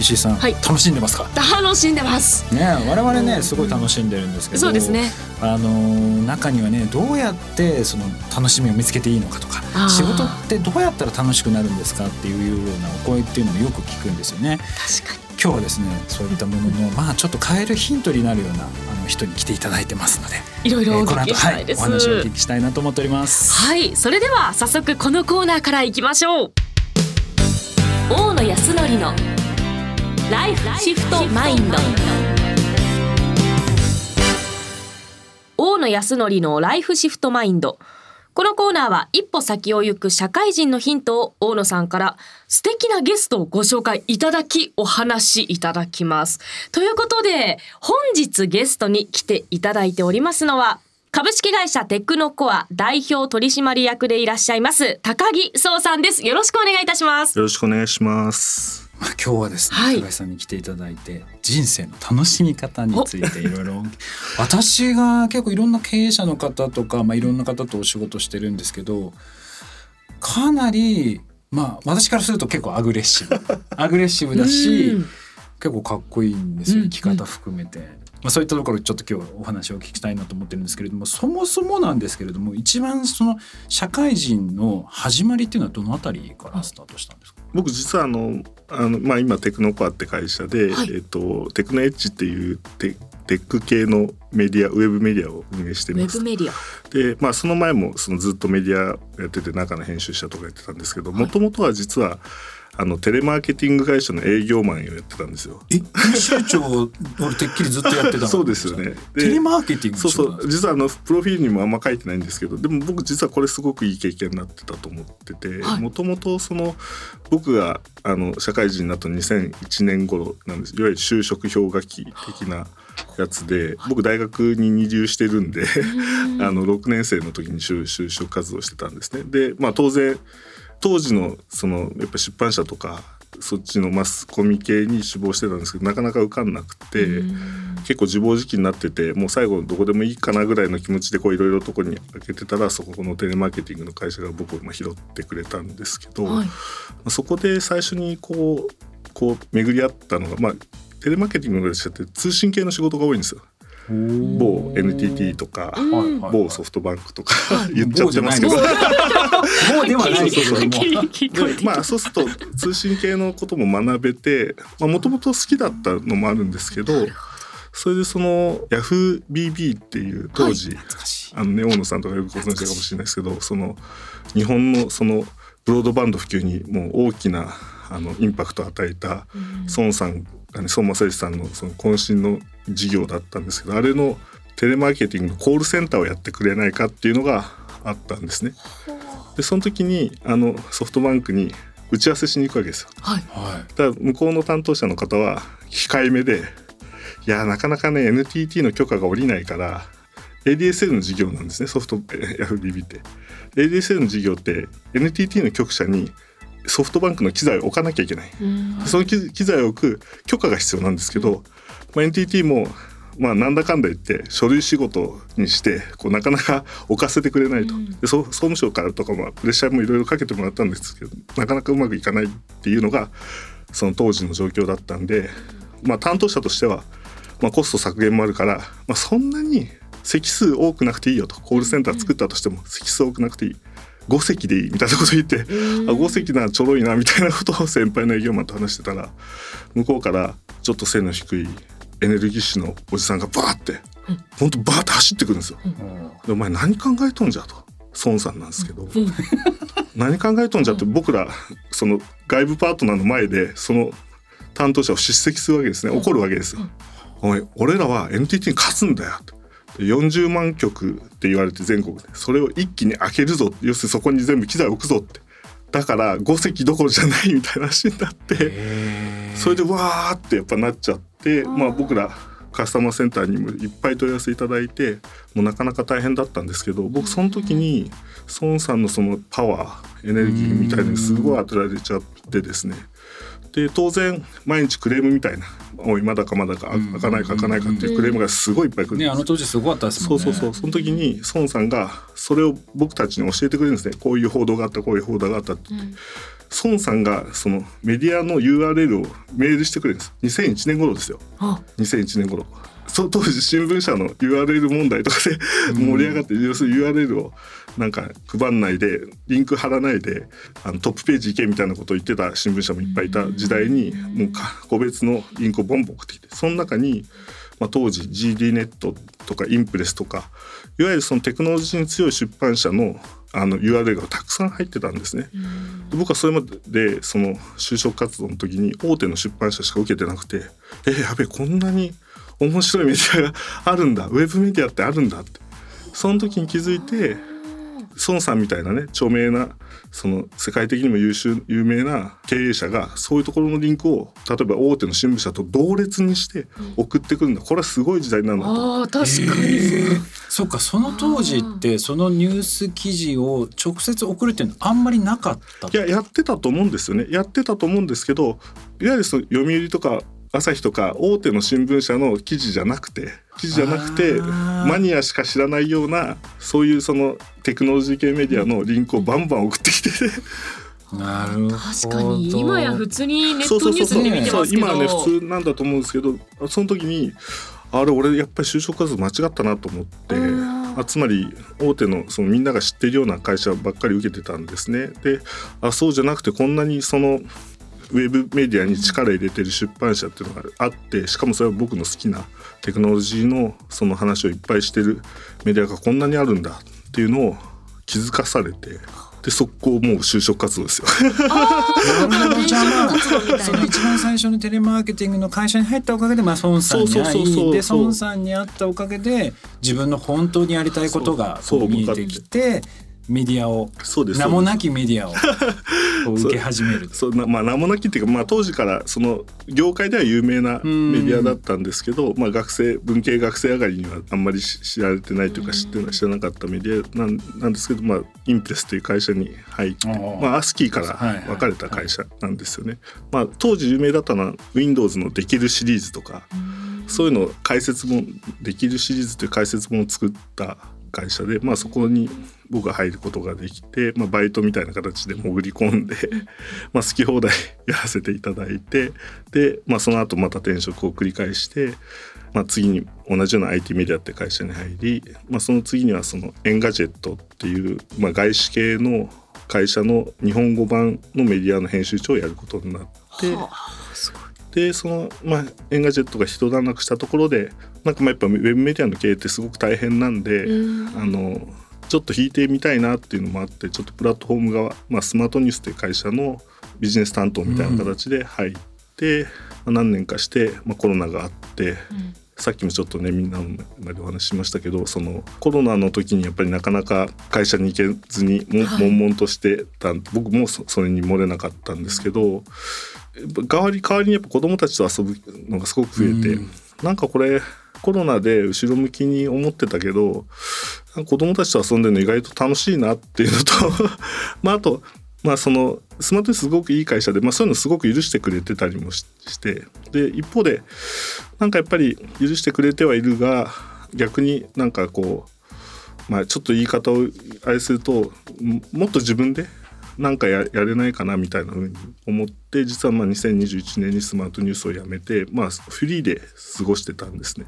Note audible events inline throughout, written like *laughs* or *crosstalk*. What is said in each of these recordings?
石井さん、はい、楽しんでますか？楽しんでます。ね我々ねすごい楽しんでるんですけど、そうですね。あの中にはねどうやってその楽しみを見つけていいのかとか仕事ってどうやったら楽しくなるんですかっていうようなお声っていうのをよく聞くんですよね。確かに。今日はですねそういったもののまあちょっと変えるヒントになるようなあの人に来ていただいてますのでいろいろお聞きしたいです、はい、お話をお聞きしたいなと思っております。はいそれでは早速このコーナーからいきましょう。大野康則のライフシフトマインド大野康則のライフシフトマインドこのコーナーは一歩先を行く社会人のヒントを大野さんから素敵なゲストをご紹介いただきお話しいただきます。ということで本日ゲストに来ていただいておりますのは株式会社テクノコア代表取締役でいらっしゃいます高木壮さんです。よろしくお願いいたします。よろしくお願いします。まあ、今日はですね、はい、高橋さんに来ていただいて人生の楽しみ方についていろいろ。*laughs* 私が結構いろんな経営者の方とか、まあ、いろんな方とお仕事してるんですけどかなりまあ私からすると結構アグレッシブ。*laughs* アグレッシブだし結構かっこいいんですよ生き方含めて。まあ、そういったところちょっと今日お話を聞きたいなと思ってるんですけれどもそもそもなんですけれども一番その社会人の始まりっていうのはどのあたりからスタートしたんですか？僕実はあのあの、まあ、今テクノコアって会社で、はい、えっと、テクノエッジっていうテテック系のメディアウェブメディアを運営してます。で、まあ、その前もそのずっとメディアやってて中の編集者とかやってたんですけどもともとは実はあのテレマーケティング会社の営業マンをやってたんですよ。え、編集長俺てっきりずっとやってたそうですよね。テレマーケティングそうそう実はあのプロフィールにもあんま書いてないんですけど、でも僕実はこれすごくいい経験になってたと思ってて、もともとその僕があの社会人になった2001年頃なんです。いわゆる就職氷河期的な。やつで僕大学に二流してるんで *laughs* あの6年生の時に就職活動してたんですね。でまあ当然当時のそのやっぱ出版社とかそっちのマスコミ系に志望してたんですけどなかなか受かんなくて結構自暴自棄になっててもう最後どこでもいいかなぐらいの気持ちでこういろいろとこに開けてたらそこのテレマーケティングの会社が僕を拾ってくれたんですけど、はい、そこで最初にこうこう巡り合ったのがまあテレマーケティングの会社って通信系の仕事が多いんですよ。某 NTT とか、某ソフトバンクとか *laughs* 言っちゃってますけど某ではない。けど *laughs* まあそうすると通信系のことも学べてもともと好きだったのもあるんですけどそれでその YahooBB っていう当時、あのネオーノさんとかよくご存知かもしれないですけどその日本のそのブロードバンド普及にもう大きなあのインパクトを与えた孫さん孫正義さんのその渾身の事業だったんですけどあれのテレマーケティングのコールセンターをやってくれないかっていうのがあったんですね。でその時にあのソフトバンクに打ち合わせしに行くわけですよ。はい、だから向こうの担当者の方は控えめでいやなかなかね NTT の許可が下りないから ADSL の事業なんですねソフト FBB って。ADSL の事業って NTT の局舎にソフトバンクの機材を置かなきゃいけない、その機材を置く許可が必要なんですけど、まあ、NTT もまあなんだかんだ言って書類仕事にしてこうなかなか *laughs* 置かせてくれないと、で総務省からとかもプレッシャーもいろいろかけてもらったんですけどなかなかうまくいかないっていうのがその当時の状況だったんで、まあ、担当者としては、まあ、コスト削減もあるから、まあ、そんなに席数多くなくていいよと。コールセンター作ったとしても席数多くなくていい。5席でいいみたいなこと言ってあ5席ならちょろいなみたいなことを先輩の営業マンと話してたら向こうからちょっと背の低いエネルギッシュのおじさんがバーって本当バーって走ってくるんですよ。でお前何考えとんじゃと。孫さんなんですけど、何考えとんじゃって僕らその外部パートナーの前でその担当者を叱責するわけですね。怒るわけですよ。お前俺らは NTT に勝つんだよと。40万曲って言われて全国で。それを一気に開けるぞ。要するにそこに全部機材置くぞって。だから5席どころじゃないみたいな話になってそれでわーってやっぱなっちゃってまあ僕らカスタマーセンターにもいっぱい問い合わせいただいてもうなかなか大変だったんですけど僕その時に孫さんのそのパワーエネルギーみたいにすごい当てられちゃってですねで当然毎日クレームみたいな「おいまだかまだか開かないか開かないか」っていうクレームがすごいいっぱい来るんです、ねあの当時すごかったですもんね。そうそうそう。その時に孫さんがそれを僕たちに教えてくれるんですね。こういう報道があったこういう報道があったって、孫さんがそのメディアの URL をメールしてくれるんです。2001年頃ですよ。あ。2001年頃そう当時新聞社の URL 問題とかで *laughs* 盛り上がって、要するに URL をなんか配んないでリンク貼らないであのトップページ行けみたいなことを言ってた新聞社もいっぱいいた時代にもうか個別のリンクをボンボン送ってきてその中に、まあ、当時 GD ネットとかインプレスとかいわゆるそのテクノロジーに強い出版社のあの URL がたくさん入ってたんですね。で僕はそれまでその就職活動の時に大手の出版社しか受けてなくてえやべえこんなに面白いメディアがあるんだ。ウェブメディアってあるんだって。その時に気づいて孫さんみたいなね著名なその世界的にも優秀有名な経営者がそういうところのリンクを例えば大手の新聞社と同列にして送ってくるんだ。これはすごい時代なんだと。あー確かに、えー。そっかその当時ってそのニュース記事を直接送るっていうのあんまりなかったいややってたと思うんですよね。やってたと思うんですけどいわゆるその読売とか朝日とか大手の新聞社の記事じゃなくて記事じゃなくてマニアしか知らないようなそういうそのテクノロジー系メディアのリンクをバンバン送ってきて。*laughs* なるほど。確かに。今や普通にネットそうそうそうニュースで見てそうますけど今はね普通なんだと思うんですけどその時にあれ俺やっぱり就職活動間違ったなと思ってうんあつまり大手のそのみんなが知ってるような会社ばっかり受けてたんですね。であそうじゃなくてこんなにそのウェブメディアに力入れてる出版社っていうのがあってしかもそれは僕の好きなテクノロジーのその話をいっぱいしてるメディアがこんなにあるんだっていうのを気づかされてで速攻もう就職活動ですよ。その一番最初のテレマーケティングの会社に入ったおかげで、まあ、孫さんに会いで孫さんに会ったおかげで自分の本当にやりたいことが見えてきてメディアを。そうです名もなきメディアを。*laughs* 受け始める。そう *laughs* なまあ名もなきっていうか、まあ、当時からその業界では有名なメディアだったんですけど、まあ、学生文系学生上がりにはあんまりし知られてないというか知ってな知らなかったメディアなんなんですけど、まあ、インプレスという会社に入ってまあ、アスキーからはいはい分かれた会社なんですよね。まあ、当時有名だったのは Windows のできるシリーズとかそういうのを解説もできるシリーズという解説本を作った会社で、まあ、そこに僕が入ることができて、まあ、バイトみたいな形で潜り込んで、まあ、好き放題 *laughs* やらせていただいてで、まあ、その後また転職を繰り返して、まあ、次に同じような IT メディアって会社に入り、まあ、その次にはその Engadget っていう、まあ、外資系の会社の日本語版のメディアの編集長をやることになって。はあでそのまあ Engadget が一段落したところでなんかまあやっぱウェブメディアの経営ってすごく大変なんで、うんあのちょっと引いてみたいなっていうのもあってちょっとプラットフォーム側、まあ、スマートニュースという会社のビジネス担当みたいな形で入って、まあ何年かして、まあ、コロナがあって。さっきもちょっとねみんなまでお話ししましたけどそのコロナの時にやっぱりなかなか会社に行けずにもはい。悶々としてた僕もそそれに漏れなかったんですけど代わり代わりにやっぱ子供たちと遊ぶのがすごく増えて、うん。なんかこれコロナで後ろ向きに思ってたけど子供たちと遊んでるの意外と楽しいなっていうのと *laughs* まああとまあそのスマートニュースすごくいい会社で、まあ、そういうのすごく許してくれてたりもしてで一方でなんかやっぱり許してくれてはいるが逆になんかこうまあちょっと言い方をあれするともっと自分でなんかややれないかなみたいな風に思って実はまあ2021年にスマートニュースをやめて、まあ、フリーで過ごしてたんですね。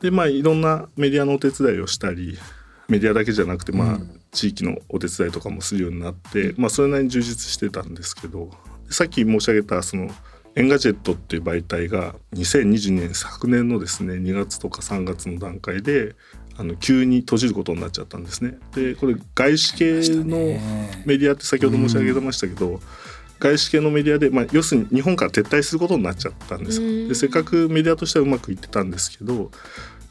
でまあいろんなメディアのお手伝いをしたりメディアだけじゃなくて、まあ、地域のお手伝いとかもするようになって、まあ、それなりに充実してたんですけどさっき申し上げたその Engadget っていう媒体が2022年昨年のですね2月とか3月の段階であの急に閉じることになっちゃったんですね。でこれ外資系のメディアって先ほど申し上げましたけど、外資系のメディアで、まあ、要するに日本から撤退することになっちゃったんですよ。でせっかくメディアとしてはうまくいってたんですけど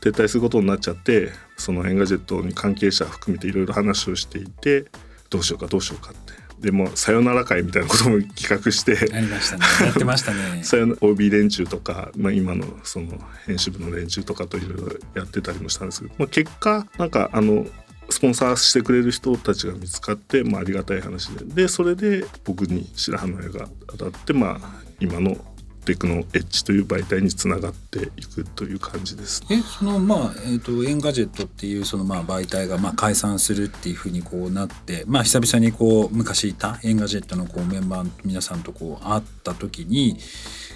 撤退することになっちゃってその Engadget に関係者含めていろいろ話をしていてどうしようかどうしようかってでもさよなら会みたいなことも企画して。ありましたね。やってましたね。*laughs* さよな OB 連中とか、まあ、今のその編集部の連中とかといろいろやってたりもしたんですけど、まあ、結果なんかあのスポンサーしてくれる人たちが見つかって、まあ、ありがたい話で。でそれで僕に白羽の矢が当たって、まあ、今のテクノエッジという媒体につながっていくという感じです。えそのまあ、えーと、 Engadgetっていうそのまあ媒体がまあ解散するっていうふうにこうなって、まあ、久々にこう昔いた Engadgetのこうメンバー皆さんとこう会った時に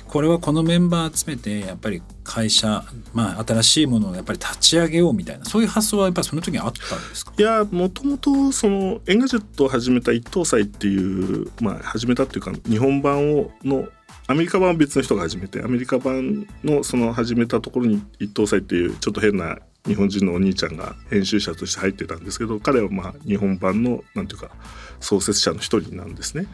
これはこのメンバー集めてやっぱり会社、まあ、新しいものをやっぱり立ち上げようみたいなそういう発想はやっぱりその時にあったんですか？いやもともとその Engadgetを始めた Ittousai っていう、まあ、始めたっていうか日本版をのアメリカ版は別の人が始めてアメリカ版のその始めたところに Ittousai っていうちょっと変な日本人のお兄ちゃんが編集者として入ってたんですけど彼はまあ日本版のなんていうか創設者の一人なんですね。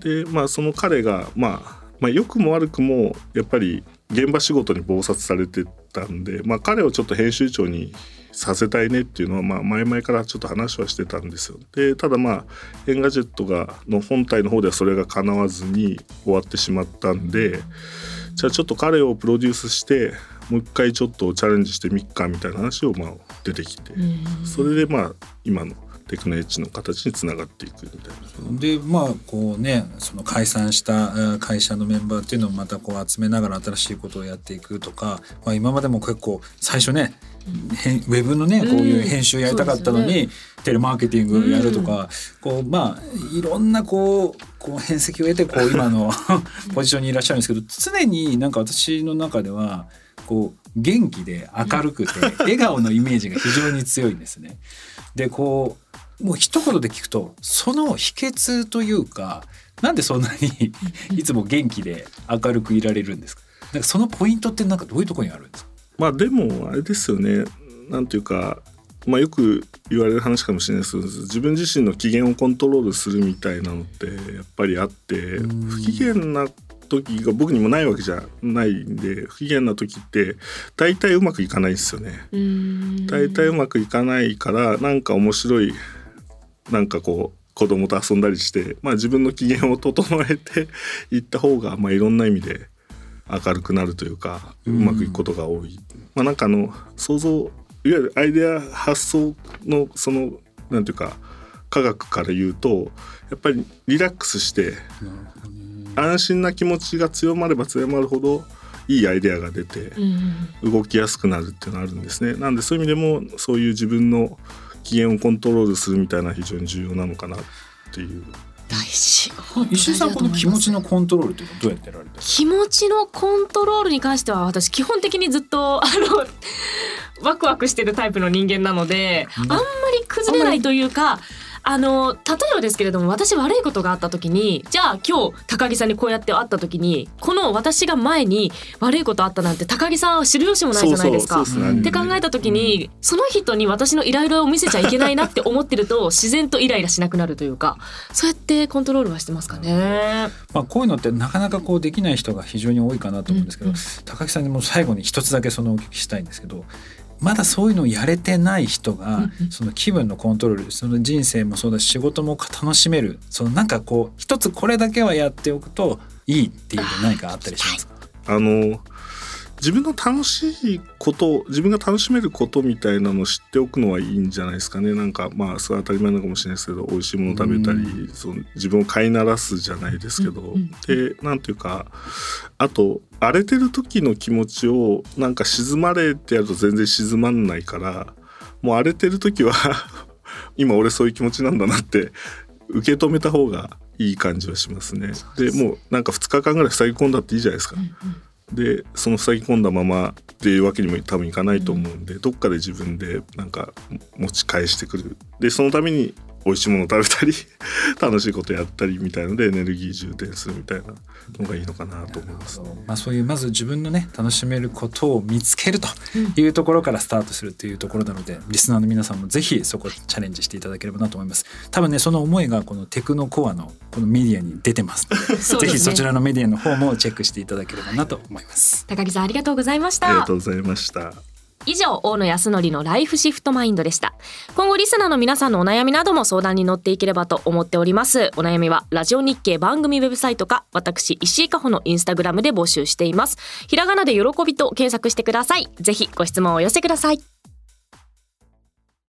でまあその彼がまあまあ良くも悪くもやっぱり現場仕事に忙殺されてたんで、まあ、彼をちょっと編集長にさせたいねっていうのは、まあ、前々からちょっと話はしてたんですよ。でただまあ Engadgetがの本体の方ではそれが叶わずに終わってしまったんでじゃあちょっと彼をプロデュースしてもう一回ちょっとチャレンジしてみっかみたいな話をまあ出てきてそれでまあ今のテクノエッジの形につながっていくみたいな。でまあこうねその解散した会社のメンバーっていうのをまたこう集めながら新しいことをやっていくとか、まあ、今までも結構最初ねウェブのねこういう編集やりたかったのに、ね、テレマーケティングやるとか、こうまあいろんなこうこう変跡を得てこう *laughs* 今の *laughs* ポジションにいらっしゃるんですけど常になんか私の中ではこう元気で明るくて *laughs* 笑顔のイメージが非常に強いんですね。でこうもう一言で聞くとその秘訣というかなんでそんなに *laughs* いつも元気で明るくいられるんですか？なんかそのポイントってなんかどういうところにあるんですか？まあでもあれですよね。なんていうかまあ、よく言われる話かもしれないですけど自分自身の機嫌をコントロールするみたいなのってやっぱりあって不機嫌な時が僕にもないわけじゃないんで不機嫌な時って大体うまくいかないですよね。大体うまくいかないからなんか面白いなんかこう子供と遊んだりして、まあ、自分の機嫌を整えて *laughs* いった方が、まあ、いろんな意味で明るくなるというかうまくいくことが多い。まあ、なんかあの想像いわゆるアイデア発想のそのなんていうか科学から言うとやっぱりリラックスして安心な気持ちが強まれば強まるほどいいアイデアが出て動きやすくなるっていうのがあるんですね。なんでそういう意味でもそういう自分の機嫌をコントロールするみたいな非常に重要なのかなっていう。大事石井さんこの気持ちのコントロールっていうのはどうやってやられて気持ちのコントロールに関しては私基本的にずっとあのワクワクしてるタイプの人間なので、あんまり崩れないというか。あの例えばですけれども私悪いことがあった時にじゃあ今日高木さんにこうやって会った時にこの私が前に悪いことあったなんて高木さんは知る由もないじゃないですか。って考えた時にその人に私のイライラを見せちゃいけないなって思ってると *laughs* 自然とイライラしなくなるというかそうやってコントロールはしてますかね。まあ、こういうのってなかなかこうできない人が非常に多いかなと思うんですけど、うんうん、高木さんにも最後に一つだけそのお聞きしたいんですけどまだそういうのをやれてない人が、その気分のコントロールその人生もそうだし仕事も楽しめるそのなんかこう一つこれだけはやっておくといいっていうの何かあったりしますか？あの自分の楽しいこと自分が楽しめることみたいなのを知っておくのはいいんじゃないですかね。なんかまあそれは当たり前なのかもしれないですけど美味しいもの食べたり、うん、その自分を飼いならすじゃないですけど、うん、でなんていうかあと荒れてる時の気持ちをなんか沈まれてやると全然沈まんないからもう荒れてる時は *laughs* 今俺そういう気持ちなんだなって受け止めた方がいい感じはしますね。でもうなんか2日間ぐらい塞ぎ込んだっていいじゃないですか。うんうんでその塞ぎ込んだままっていうわけにも多分いかないと思うんで、どっかで自分でなんか持ち返してくる。でそのために美味しいもの食べたり *laughs* 楽しいことやったりみたいのでエネルギー充電するみたいなのがいいのかなと思います、ね、まあ、そういうまず自分のね楽しめることを見つけるというところからスタートするというところなので、うん、リスナーの皆さんもぜひそこチャレンジしていただければなと思います。多分ねその思いがこのテクノコアのこのメディアに出てます。のでね、ぜひそちらのメディアの方もチェックしていただければなと思います。高木さんありがとうございました。ありがとうございました以上大野康則のライフシフトマインドでした。今後リスナーの皆さんのお悩みなども相談に乗っていければと思っております。お悩みはラジオ日経番組ウェブサイトか私石井加穂のインスタグラムで募集しています。ひらがなで喜びと検索してください。ぜひご質問をお寄せください。